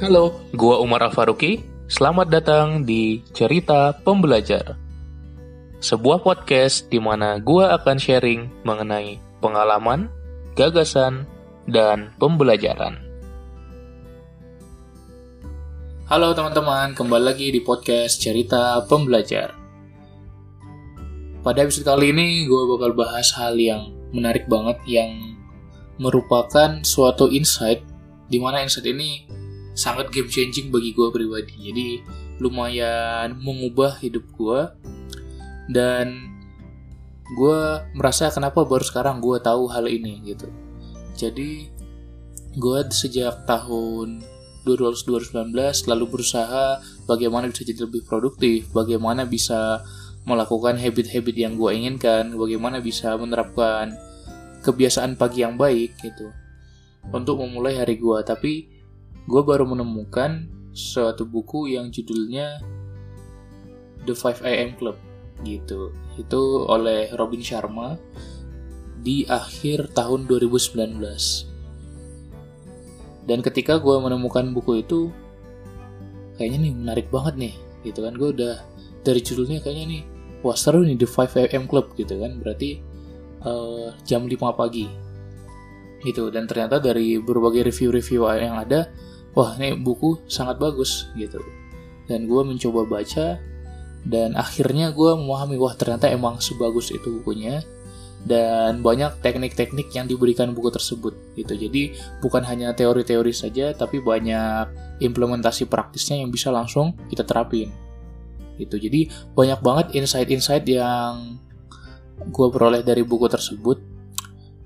Halo, gua Umar Al-Faruqi. Selamat datang di Cerita Pembelajar. Sebuah podcast di mana gua akan sharing mengenai pengalaman, gagasan, dan pembelajaran. Halo teman-teman, kembali lagi di podcast Cerita Pembelajar. Pada episode kali ini, gue bakal bahas hal yang menarik banget yang merupakan suatu insight di mana insight ini sangat game changing bagi gue pribadi. Jadi lumayan mengubah hidup gue dan gue merasa kenapa baru sekarang gue tahu hal ini gitu. Jadi gue sejak tahun 2019 lalu berusaha bagaimana bisa jadi lebih produktif, bagaimana bisa melakukan habit-habit yang gue inginkan, bagaimana bisa menerapkan kebiasaan pagi yang baik gitu untuk memulai hari gue. Tapi gue baru menemukan suatu buku yang judulnya The 5 AM Club gitu. Itu oleh Robin Sharma di akhir tahun 2019. Dan ketika gue menemukan buku itu, kayaknya nih menarik banget nih, gitu kan. Gue udah dari judulnya kayaknya nih wah seru nih The 5 AM Club gitu kan berarti uh, jam 5 pagi gitu dan ternyata dari berbagai review-review yang ada wah ini buku sangat bagus gitu. Dan gue mencoba baca dan akhirnya gue memahami wah ternyata emang sebagus itu bukunya dan banyak teknik-teknik yang diberikan buku tersebut gitu. Jadi bukan hanya teori-teori saja tapi banyak implementasi praktisnya yang bisa langsung kita terapin gitu. Jadi banyak banget insight-insight yang gue peroleh dari buku tersebut.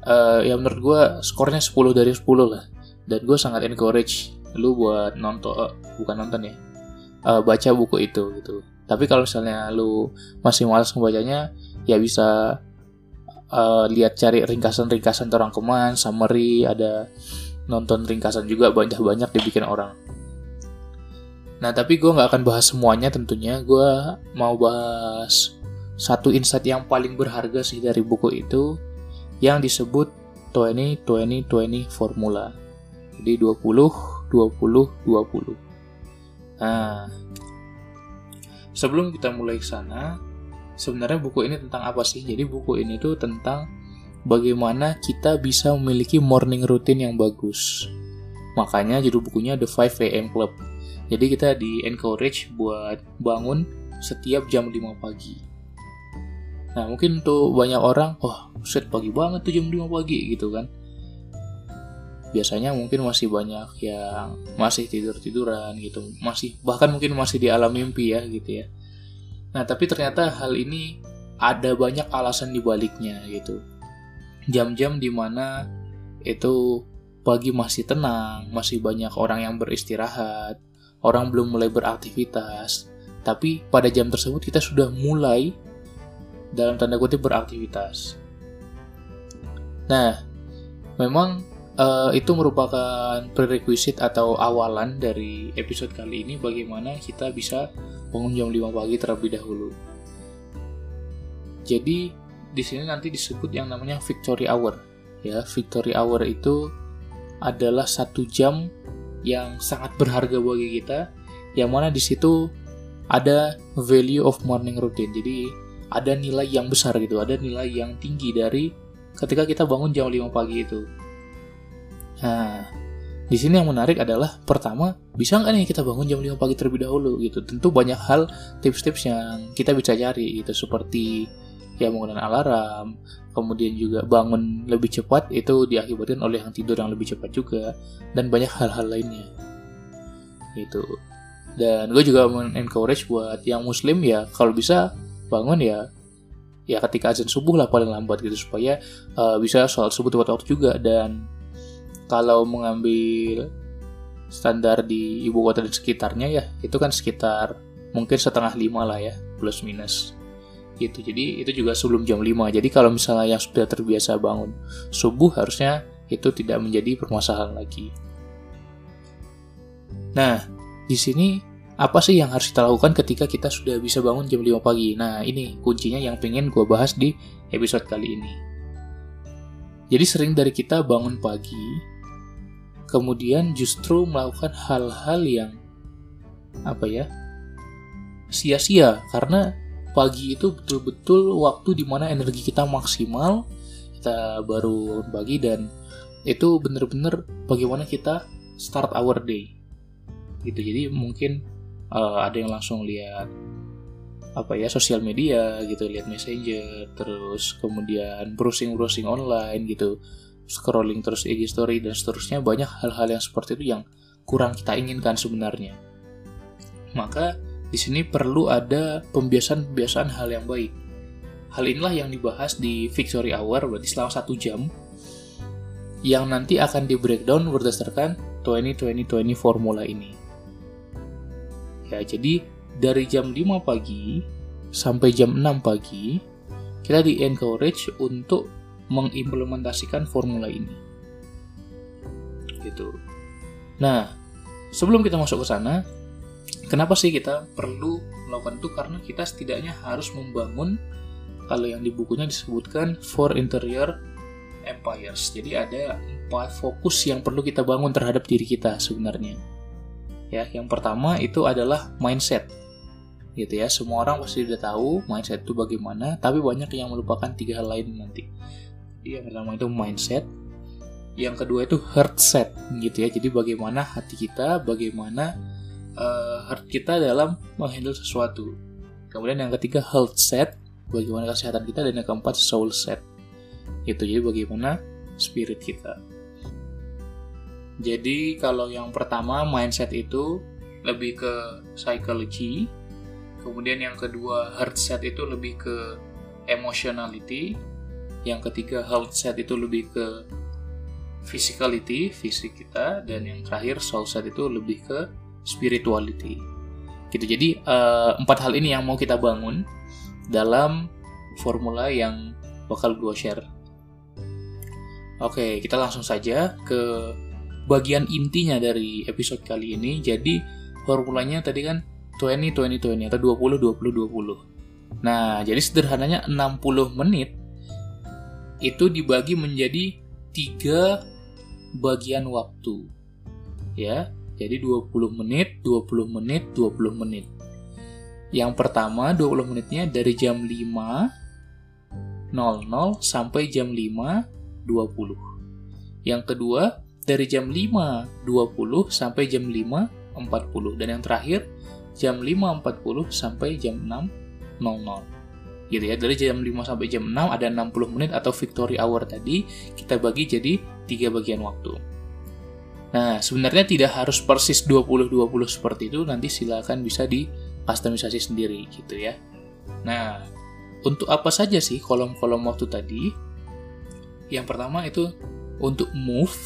Uh, ya menurut gue skornya 10 dari 10 lah dan gue sangat encourage lu buat nonton uh, bukan nonton ya uh, baca buku itu gitu tapi kalau misalnya lu masih malas membacanya ya bisa uh, lihat cari ringkasan-ringkasan orang keman summary ada nonton ringkasan juga banyak-banyak dibikin orang Nah, tapi gue nggak akan bahas semuanya tentunya. Gue mau bahas satu insight yang paling berharga sih dari buku itu yang disebut 20-20-20 formula. Jadi 20, 20, 20. Nah, sebelum kita mulai ke sana, sebenarnya buku ini tentang apa sih? Jadi buku ini tuh tentang bagaimana kita bisa memiliki morning routine yang bagus. Makanya judul bukunya The 5 AM Club jadi kita di encourage buat bangun setiap jam 5 pagi. Nah mungkin tuh banyak orang, oh, set pagi banget tuh jam 5 pagi gitu kan. Biasanya mungkin masih banyak yang masih tidur-tiduran gitu. Masih bahkan mungkin masih di alam mimpi ya gitu ya. Nah tapi ternyata hal ini ada banyak alasan di baliknya gitu. Jam-jam di mana itu pagi masih tenang, masih banyak orang yang beristirahat, orang belum mulai beraktivitas, tapi pada jam tersebut kita sudah mulai dalam tanda kutip beraktivitas. Nah, memang uh, itu merupakan prerequisite atau awalan dari episode kali ini bagaimana kita bisa bangun jam 5 pagi terlebih dahulu. Jadi di sini nanti disebut yang namanya victory hour. Ya, victory hour itu adalah satu jam yang sangat berharga bagi kita yang mana di situ ada value of morning routine jadi ada nilai yang besar gitu ada nilai yang tinggi dari ketika kita bangun jam 5 pagi itu nah di sini yang menarik adalah pertama bisa nggak nih kita bangun jam 5 pagi terlebih dahulu gitu. Tentu banyak hal tips-tips yang kita bisa cari gitu. Seperti ya menggunakan alarm kemudian juga bangun lebih cepat itu diakibatkan oleh yang tidur yang lebih cepat juga dan banyak hal-hal lainnya itu dan gue juga encourage buat yang muslim ya kalau bisa bangun ya ya ketika azan subuh lah paling lambat gitu. Supaya uh, bisa sholat subuh tepat waktu juga dan kalau mengambil standar di ibu kota dan sekitarnya ya itu kan sekitar mungkin setengah lima lah ya plus minus. Gitu. Jadi itu juga sebelum jam 5 jadi kalau misalnya yang sudah terbiasa bangun subuh harusnya itu tidak menjadi permasalahan lagi. Nah di sini apa sih yang harus kita lakukan ketika kita sudah bisa bangun jam 5 pagi? Nah ini kuncinya yang pengen gue bahas di episode kali ini. Jadi sering dari kita bangun pagi kemudian justru melakukan hal-hal yang apa ya sia-sia. Karena pagi itu betul-betul waktu di mana energi kita maksimal kita baru bagi dan itu bener-bener bagaimana kita start our day. Gitu. Jadi mungkin uh, ada yang langsung lihat apa ya sosial media gitu lihat messenger terus kemudian browsing browsing online gitu scrolling terus IG story dan seterusnya banyak hal-hal yang seperti itu yang kurang kita inginkan sebenarnya maka di sini perlu ada pembiasaan-pembiasaan hal yang baik. Hal inilah yang dibahas di Victory Hour, berarti selama satu jam, yang nanti akan di breakdown berdasarkan 20-20-20 formula ini. Ya, jadi dari jam 5 pagi sampai jam 6 pagi, kita di encourage untuk mengimplementasikan formula ini. Gitu. Nah, sebelum kita masuk ke sana, Kenapa sih kita perlu melakukan itu? Karena kita setidaknya harus membangun kalau yang di bukunya disebutkan four interior empires. Jadi ada empat fokus yang perlu kita bangun terhadap diri kita sebenarnya. Ya, yang pertama itu adalah mindset. Gitu ya, semua orang pasti sudah tahu mindset itu bagaimana, tapi banyak yang melupakan tiga hal lain nanti. Jadi yang pertama itu mindset, yang kedua itu heart set gitu ya. Jadi bagaimana hati kita, bagaimana uh, heart kita dalam menghandle sesuatu. Kemudian yang ketiga health set, bagaimana kesehatan kita dan yang keempat soul set. Itu jadi bagaimana spirit kita. Jadi kalau yang pertama mindset itu lebih ke psychology, kemudian yang kedua heart set itu lebih ke emotionality, yang ketiga health set itu lebih ke physicality, fisik kita, dan yang terakhir soul set itu lebih ke spirituality. Gitu. Jadi uh, empat hal ini yang mau kita bangun dalam formula yang bakal gue share. Oke, kita langsung saja ke bagian intinya dari episode kali ini. Jadi formulanya tadi kan 20 20 20 atau 20 20 20. Nah, jadi sederhananya 60 menit itu dibagi menjadi tiga bagian waktu. Ya, jadi 20 menit, 20 menit, 20 menit. Yang pertama 20 menitnya dari jam 5 00 sampai jam 5 20. Yang kedua dari jam 5 20 sampai jam 5 40 dan yang terakhir jam 5.40 sampai jam 6.00 gitu ya dari jam 5 sampai jam 6 ada 60 menit atau victory hour tadi kita bagi jadi tiga bagian waktu Nah, sebenarnya tidak harus persis 20-20 seperti itu, nanti silakan bisa di customisasi sendiri gitu ya. Nah, untuk apa saja sih kolom-kolom waktu tadi? Yang pertama itu untuk move,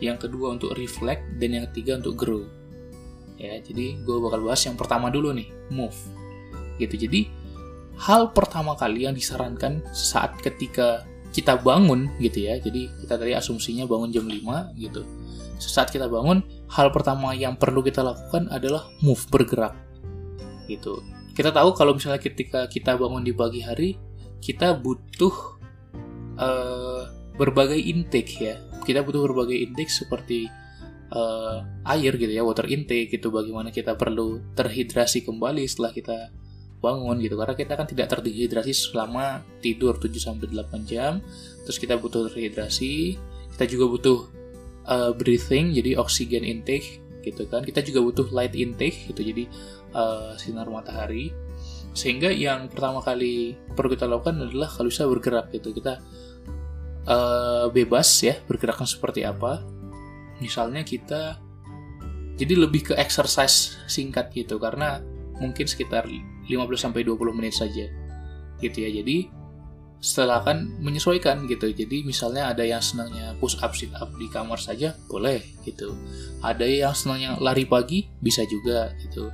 yang kedua untuk reflect, dan yang ketiga untuk grow. Ya, jadi gue bakal bahas yang pertama dulu nih, move. Gitu. Jadi, hal pertama kali yang disarankan saat ketika kita bangun gitu ya. Jadi, kita tadi asumsinya bangun jam 5 gitu saat kita bangun, hal pertama yang perlu kita lakukan adalah move, bergerak. Gitu. Kita tahu kalau misalnya ketika kita bangun di pagi hari, kita butuh uh, berbagai intake ya. Kita butuh berbagai intake seperti uh, air gitu ya, water intake gitu. Bagaimana kita perlu terhidrasi kembali setelah kita bangun gitu. Karena kita kan tidak terhidrasi selama tidur 7 sampai 8 jam. Terus kita butuh terhidrasi kita juga butuh uh, breathing jadi oksigen intake gitu kan. Kita juga butuh light intake gitu jadi uh, sinar matahari. Sehingga yang pertama kali perlu kita lakukan adalah kalau bisa bergerak gitu. Kita uh, bebas ya bergerakkan seperti apa. Misalnya kita jadi lebih ke exercise singkat gitu. Karena mungkin sekitar 15 sampai 20 menit saja gitu ya jadi setelah akan menyesuaikan gitu. Jadi misalnya ada yang senangnya push up sit up di kamar saja boleh gitu. Ada yang senangnya lari pagi bisa juga gitu.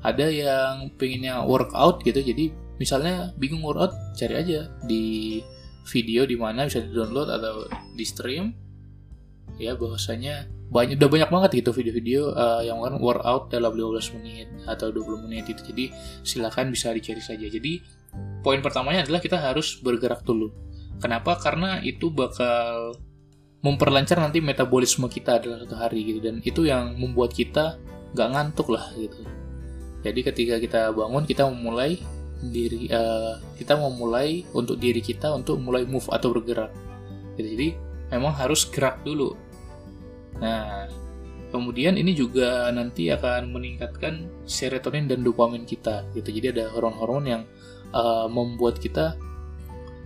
Ada yang pengennya workout gitu. Jadi misalnya bingung workout cari aja di video di mana bisa di download atau di stream ya bahwasanya banyak udah banyak banget gitu video-video uh, yang kan workout dalam 15 menit atau 20 menit itu jadi silakan bisa dicari saja jadi poin pertamanya adalah kita harus bergerak dulu. Kenapa? Karena itu bakal memperlancar nanti metabolisme kita dalam satu hari gitu dan itu yang membuat kita nggak ngantuk lah gitu jadi ketika kita bangun kita memulai diri uh, kita memulai untuk diri kita untuk mulai move atau bergerak gitu. jadi memang harus gerak dulu nah kemudian ini juga nanti akan meningkatkan serotonin dan dopamin kita gitu. Jadi ada hormon-hormon yang uh, membuat kita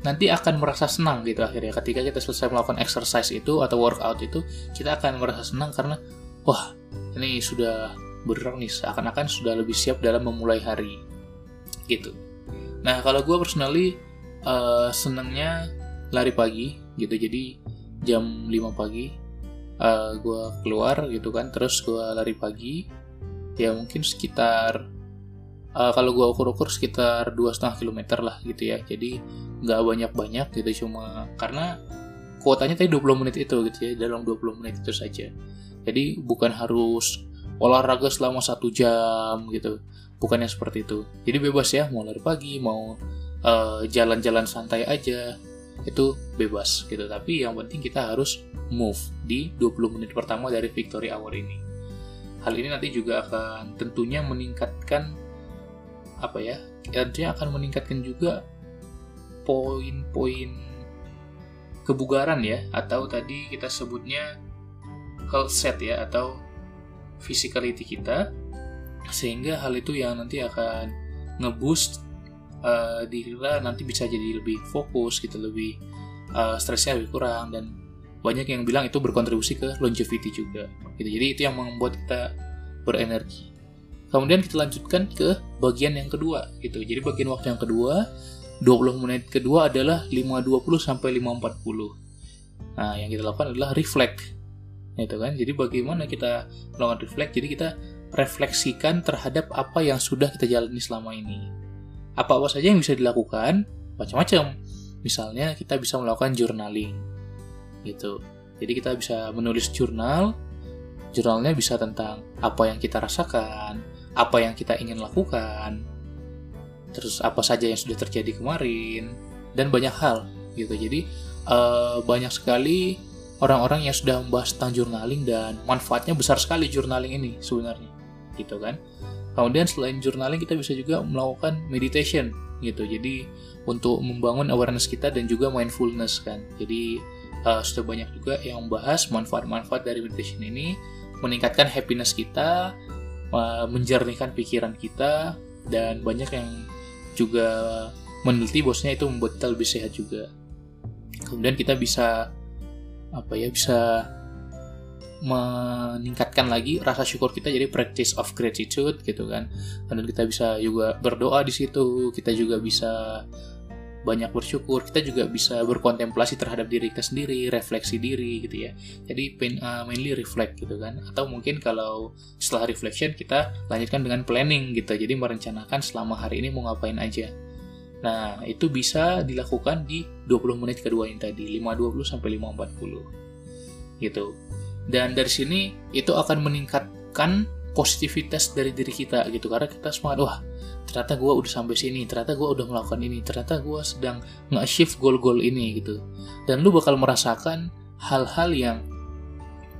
nanti akan merasa senang gitu akhirnya. Ketika kita selesai melakukan exercise itu atau workout itu kita akan merasa senang karena wah ini sudah bergerak nih seakan-akan sudah lebih siap dalam memulai hari. Gitu. Nah kalau gue personally uh, senangnya lari pagi gitu. Jadi jam 5 pagi uh, eh, gue keluar gitu kan terus gue lari pagi. Ya mungkin sekitar uh, kalau gue ukur-ukur sekitar dua setengah kilometer lah gitu ya. Jadi nggak banyak-banyak gitu cuma karena kuotanya tadi 20 menit itu gitu ya dalam 20 menit itu saja. Jadi bukan harus olahraga selama satu jam gitu. Bukannya seperti itu. Jadi bebas ya mau lari pagi mau eh, jalan-jalan uh, santai aja itu bebas gitu. Tapi yang penting kita harus move di 20 menit pertama dari victory hour ini. Hal ini nanti juga akan tentunya meningkatkan apa ya tentunya akan meningkatkan juga poin-poin kebugaran ya atau tadi kita sebutnya health set ya atau physicality kita sehingga hal itu yang nanti akan ngeboost uh, nanti bisa jadi lebih fokus gitu lebih uh, stresnya lebih kurang dan banyak yang bilang itu berkontribusi ke longevity juga gitu jadi itu yang membuat kita berenergi Kemudian kita lanjutkan ke bagian yang kedua gitu. Jadi bagian waktu yang kedua 20 menit kedua adalah 5.20 sampai 5.40. Nah, yang kita lakukan adalah reflect. Itu kan. Jadi bagaimana kita melakukan reflect? Jadi kita refleksikan terhadap apa yang sudah kita jalani selama ini. Apa-apa saja yang bisa dilakukan, macam-macam. Misalnya kita bisa melakukan journaling. Gitu. Jadi kita bisa menulis jurnal. Jurnalnya bisa tentang apa yang kita rasakan, apa yang kita ingin lakukan, terus apa saja yang sudah terjadi kemarin, dan banyak hal gitu. Jadi uh, banyak sekali orang-orang yang sudah membahas tentang journaling dan manfaatnya besar sekali journaling ini sebenarnya, gitu kan. Kemudian selain journaling kita bisa juga melakukan meditation gitu. Jadi untuk membangun awareness kita dan juga mindfulness kan. Jadi uh, sudah banyak juga yang membahas manfaat-manfaat dari meditation ini meningkatkan happiness kita, menjernihkan pikiran kita dan banyak yang juga meneliti bosnya itu membuat kita lebih sehat juga. Kemudian kita bisa apa ya bisa meningkatkan lagi rasa syukur kita jadi practice of gratitude gitu kan. Dan kita bisa juga berdoa di situ, kita juga bisa banyak bersyukur, kita juga bisa berkontemplasi terhadap diri kita sendiri, refleksi diri gitu ya. Jadi uh, mainly reflect gitu kan. Atau mungkin kalau setelah reflection kita lanjutkan dengan planning gitu. Jadi merencanakan selama hari ini mau ngapain aja. Nah, itu bisa dilakukan di 20 menit kedua ini tadi, 5.20 sampai 5.40. Gitu. Dan dari sini itu akan meningkatkan positivitas dari diri kita gitu. Karena kita semangat wah ternyata gue udah sampai sini ternyata gue udah melakukan ini ternyata gue sedang nge-achieve goal-goal ini gitu. Dan lu bakal merasakan hal-hal yang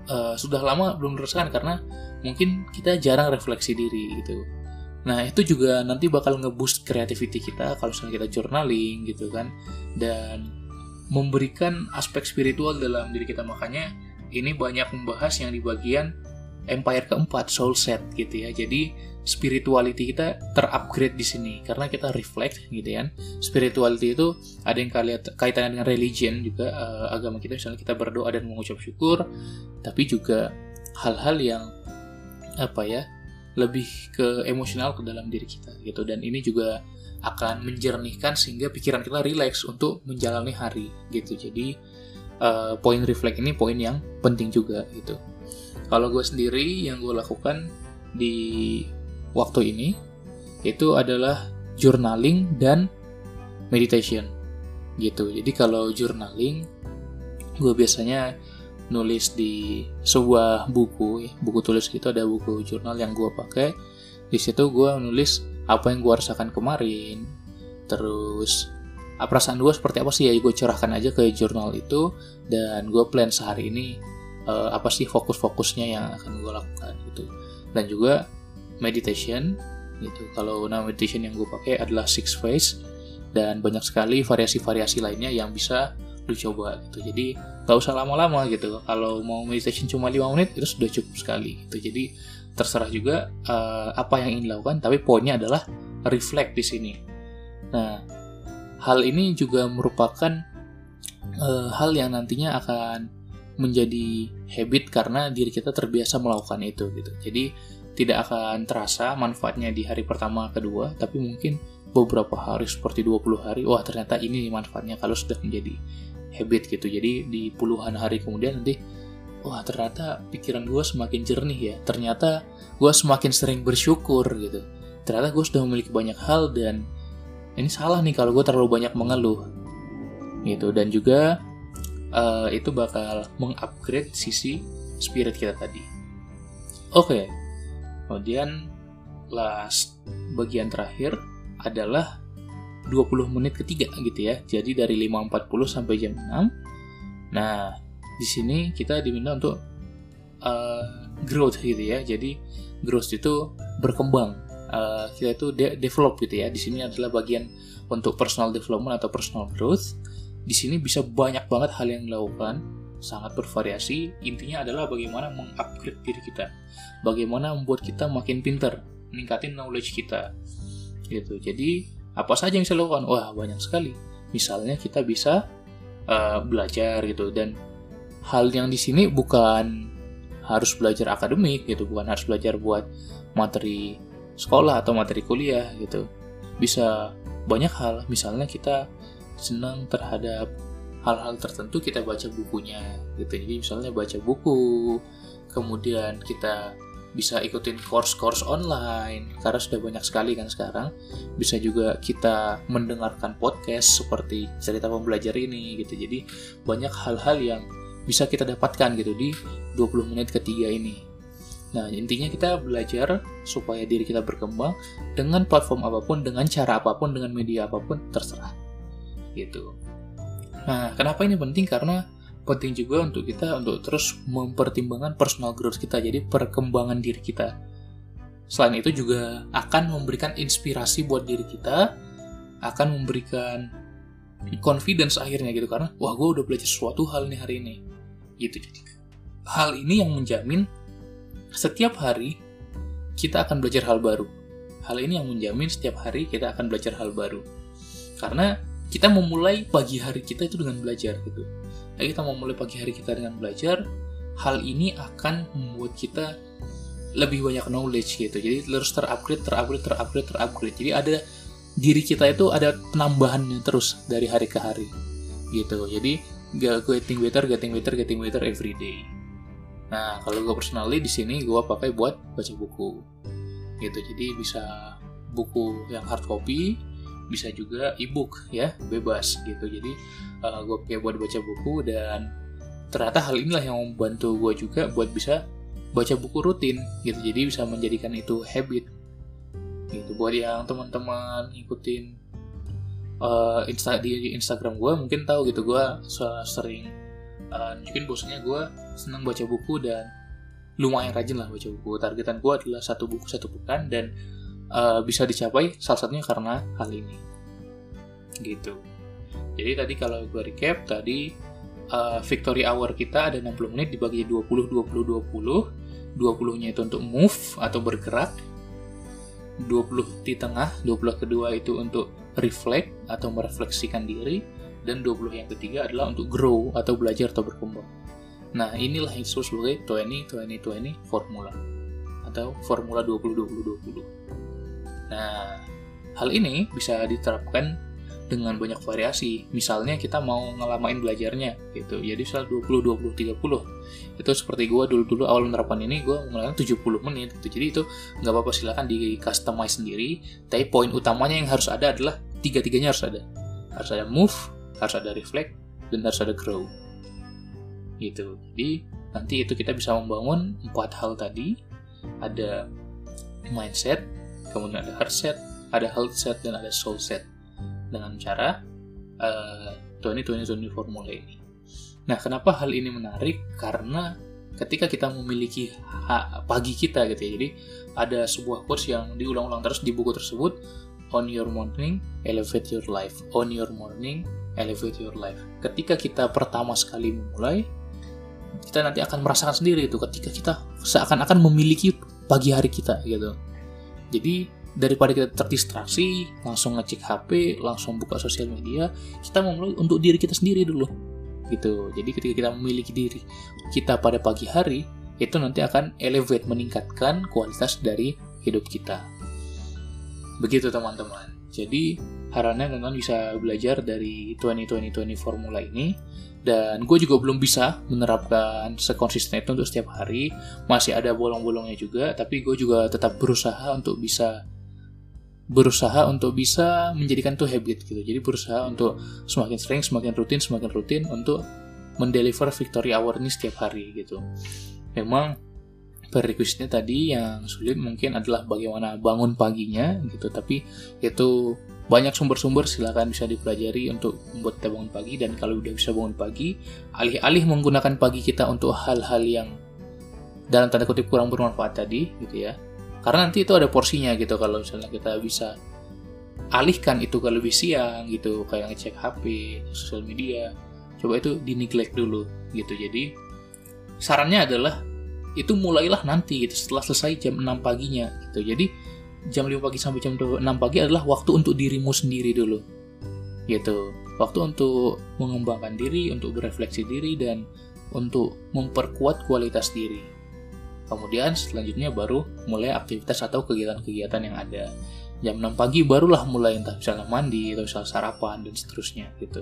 uh, sudah lama belum dirasakan karena mungkin kita jarang refleksi diri gitu. Nah itu juga nanti bakal ngeboost creativity kita kalau misalnya kita journaling gitu kan. Dan memberikan aspek spiritual dalam diri kita. Makanya ini banyak membahas yang di bagian empire keempat soul set gitu ya. Jadi spirituality kita terupgrade di sini. Karena kita reflect gitu ya. Spirituality itu ada yang kaitannya dengan religion juga uh, agama kita. Misalnya kita berdoa dan mengucap syukur tapi juga hal-hal yang apa ya lebih ke emosional ke dalam diri kita gitu. Dan ini juga akan menjernihkan sehingga pikiran kita rileks untuk menjalani hari gitu. Jadi uh, poin reflect ini poin yang penting juga gitu kalau gue sendiri yang gue lakukan di waktu ini itu adalah journaling dan meditation gitu. Jadi kalau journaling gue biasanya nulis di sebuah buku buku tulis gitu ada buku jurnal yang gue pakai. Di situ gue nulis apa yang gue rasakan kemarin, terus perasaan gue seperti apa sih? Ya gue curahkan aja ke jurnal itu dan gue plan sehari ini uh, apa sih fokus-fokusnya yang akan gue lakukan gitu. Dan juga meditation gitu. Kalau nama meditation yang gue pakai adalah six phase dan banyak sekali variasi-variasi lainnya yang bisa lu coba gitu. Jadi gak usah lama-lama gitu. Kalau mau meditation cuma 5 menit itu sudah cukup sekali gitu. Jadi terserah juga uh, apa yang ingin dilakukan tapi poinnya adalah reflect di sini. Nah hal ini juga merupakan uh, hal yang nantinya akan menjadi habit karena diri kita terbiasa melakukan itu gitu. Jadi tidak akan terasa manfaatnya di hari pertama kedua tapi mungkin beberapa hari seperti 20 hari wah ternyata ini manfaatnya kalau sudah menjadi habit gitu. Jadi di puluhan hari kemudian nanti wah ternyata pikiran gue semakin jernih ya. Ternyata gue semakin sering bersyukur gitu. Ternyata gue sudah memiliki banyak hal dan ini salah nih kalau gue terlalu banyak mengeluh gitu dan juga uh, itu bakal mengupgrade sisi spirit kita tadi oke okay. kemudian last bagian terakhir adalah 20 menit ketiga gitu ya. Jadi dari 5.40 sampai jam 6. Nah, di sini kita diminta untuk uh, growth gitu ya. Jadi growth itu berkembang. Uh, kita itu de develop gitu ya. Di sini adalah bagian untuk personal development atau personal growth. Di sini bisa banyak banget hal yang dilakukan, sangat bervariasi. Intinya adalah bagaimana mengupgrade diri kita. Bagaimana membuat kita makin pinter, meningkatin knowledge kita. Gitu. Jadi apa saja yang saya lakukan? Wah, banyak sekali. Misalnya kita bisa uh, belajar gitu dan hal yang di sini bukan harus belajar akademik gitu, bukan harus belajar buat materi sekolah atau materi kuliah gitu. Bisa banyak hal, misalnya kita senang terhadap hal-hal tertentu kita baca bukunya gitu. Jadi misalnya baca buku, kemudian kita bisa ikutin course-course online karena sudah banyak sekali kan sekarang bisa juga kita mendengarkan podcast seperti cerita pembelajar ini gitu jadi banyak hal-hal yang bisa kita dapatkan gitu di 20 menit ketiga ini nah intinya kita belajar supaya diri kita berkembang dengan platform apa pun dengan cara apa pun dengan media apa pun terserah. Gitu. Nah kenapa ini penting? Karena penting juga untuk kita untuk terus mempertimbangkan personal growth kita, jadi perkembangan diri kita. Selain itu juga akan memberikan inspirasi buat diri kita, akan memberikan confidence akhirnya gitu. Karena wah gue udah belajar sesuatu hal nih hari ini. Gitu. Hal ini yang menjamin setiap hari kita akan belajar hal baru hal ini yang menjamin setiap hari kita akan belajar hal baru karena kita memulai pagi hari kita itu dengan belajar gitu kita mau mulai pagi hari kita dengan belajar, hal ini akan membuat kita lebih banyak knowledge gitu. Jadi terus terupgrade, terupgrade, terupgrade, terupgrade. Jadi ada diri kita itu ada penambahannya terus dari hari ke hari gitu. Jadi getting better, getting better, getting better every day. Nah, kalau gue personally di sini gue pakai buat baca buku. Gitu. Jadi bisa buku yang hard copy, bisa juga ebook ya bebas gitu. Jadi uh, eh, gue pakai buat baca buku dan ternyata hal inilah yang membantu gue juga buat bisa baca buku rutin gitu. Jadi bisa menjadikan itu habit. Gitu buat yang teman-teman ngikutin uh, insta di Instagram gue mungkin tahu gitu gue sering uh, mungkin bosnya gue senang baca buku dan lumayan rajin lah baca buku. Targetan gue adalah satu buku satu pekan dan uh, bisa dicapai salah satunya karena hal ini. Gitu. Jadi tadi kalau gue recap tadi uh, victory hour kita ada 60 menit dibagi 20 20 20 20 nya itu untuk move atau bergerak. 20 di tengah 20 kedua itu untuk reflect atau merefleksikan diri dan 20 yang ketiga adalah untuk grow atau belajar atau berkembang nah inilah yang disebut sebagai 20 20 20 formula atau formula 20 20 20 Nah, hal ini bisa diterapkan dengan banyak variasi. Misalnya kita mau ngelamain belajarnya gitu. Jadi misal 20 20 30. Itu seperti gue dulu-dulu awal menerapkan ini gue menggunakan 70 menit gitu. Jadi itu nggak apa-apa silahkan di customize sendiri. Tapi poin utamanya yang harus ada adalah tiga-tiganya harus ada. Harus ada move, harus ada reflect, dan harus ada grow. Gitu. Jadi nanti itu kita bisa membangun empat hal tadi. Ada mindset, kemudian ada heart set, ada health set, dan ada soul set. Dengan cara uh, 2020 Formula ini. Nah, kenapa hal ini menarik? Karena ketika kita memiliki pagi kita gitu ya. Jadi ada sebuah quotes yang diulang-ulang terus di buku tersebut on your morning elevate your life on your morning elevate your life. Ketika kita pertama sekali memulai kita nanti akan merasakan sendiri itu. Ketika kita seakan-akan memiliki pagi hari kita gitu. Jadi daripada kita terdistraksi langsung ngecek HP langsung buka sosial media kita memulai untuk diri kita sendiri dulu gitu. Jadi ketika kita memiliki diri kita pada pagi hari itu nanti akan elevate meningkatkan kualitas dari hidup kita. Begitu teman-teman jadi harapannya teman-teman bisa belajar dari 2020 formula ini dan gue juga belum bisa menerapkan sekonsisten itu untuk setiap hari masih ada bolong-bolongnya juga tapi gue juga tetap berusaha untuk bisa berusaha untuk bisa menjadikan itu habit gitu. Jadi berusaha untuk semakin sering, semakin rutin, semakin rutin untuk mendeliver victory hour ini setiap hari gitu. Memang prerequisite tadi yang sulit mungkin adalah bagaimana bangun paginya gitu, tapi itu banyak sumber-sumber silahkan bisa dipelajari untuk membuat kita bangun pagi dan kalau udah bisa bangun pagi alih-alih menggunakan pagi kita untuk hal-hal yang dalam tanda kutip kurang bermanfaat tadi gitu ya karena nanti itu ada porsinya gitu kalau misalnya kita bisa alihkan itu ke lebih siang gitu kayak ngecek HP, sosial media. Coba itu di neglect dulu gitu. Jadi sarannya adalah itu mulailah nanti gitu setelah selesai jam 6 paginya gitu. Jadi jam 5 pagi sampai jam 6 pagi adalah waktu untuk dirimu sendiri dulu. Gitu. Waktu untuk mengembangkan diri, untuk berefleksi diri dan untuk memperkuat kualitas diri Kemudian selanjutnya baru mulai aktivitas atau kegiatan-kegiatan yang ada. Jam 6 pagi barulah mulai entah misalnya mandi atau misalnya sarapan dan seterusnya gitu.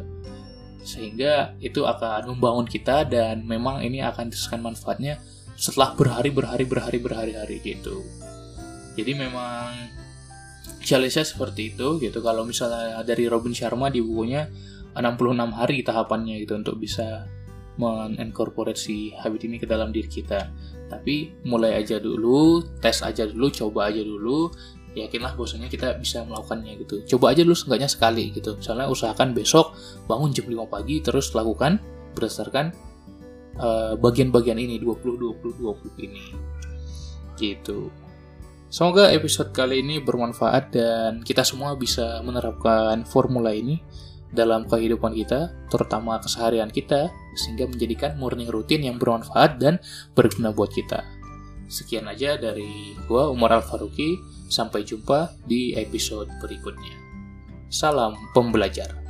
Sehingga itu akan membangun kita dan memang ini akan dirasakan manfaatnya setelah berhari berhari berhari berhari-hari gitu. Jadi memang challenge-nya seperti itu gitu. Kalau misalnya dari Robin Sharma di bukunya 66 hari tahapannya gitu untuk bisa mengincorporate si habit ini ke dalam diri kita tapi mulai aja dulu tes aja dulu coba aja dulu yakinlah bahwasanya kita bisa melakukannya gitu coba aja dulu seenggaknya sekali gitu misalnya usahakan besok bangun jam 5 pagi terus lakukan berdasarkan uh, bagian-bagian ini 20 20 20 ini gitu Semoga episode kali ini bermanfaat dan kita semua bisa menerapkan formula ini dalam kehidupan kita, terutama keseharian kita, sehingga menjadikan morning routine yang bermanfaat dan berguna buat kita. Sekian aja dari gua Umar Al Faruqi. Sampai jumpa di episode berikutnya. Salam pembelajar.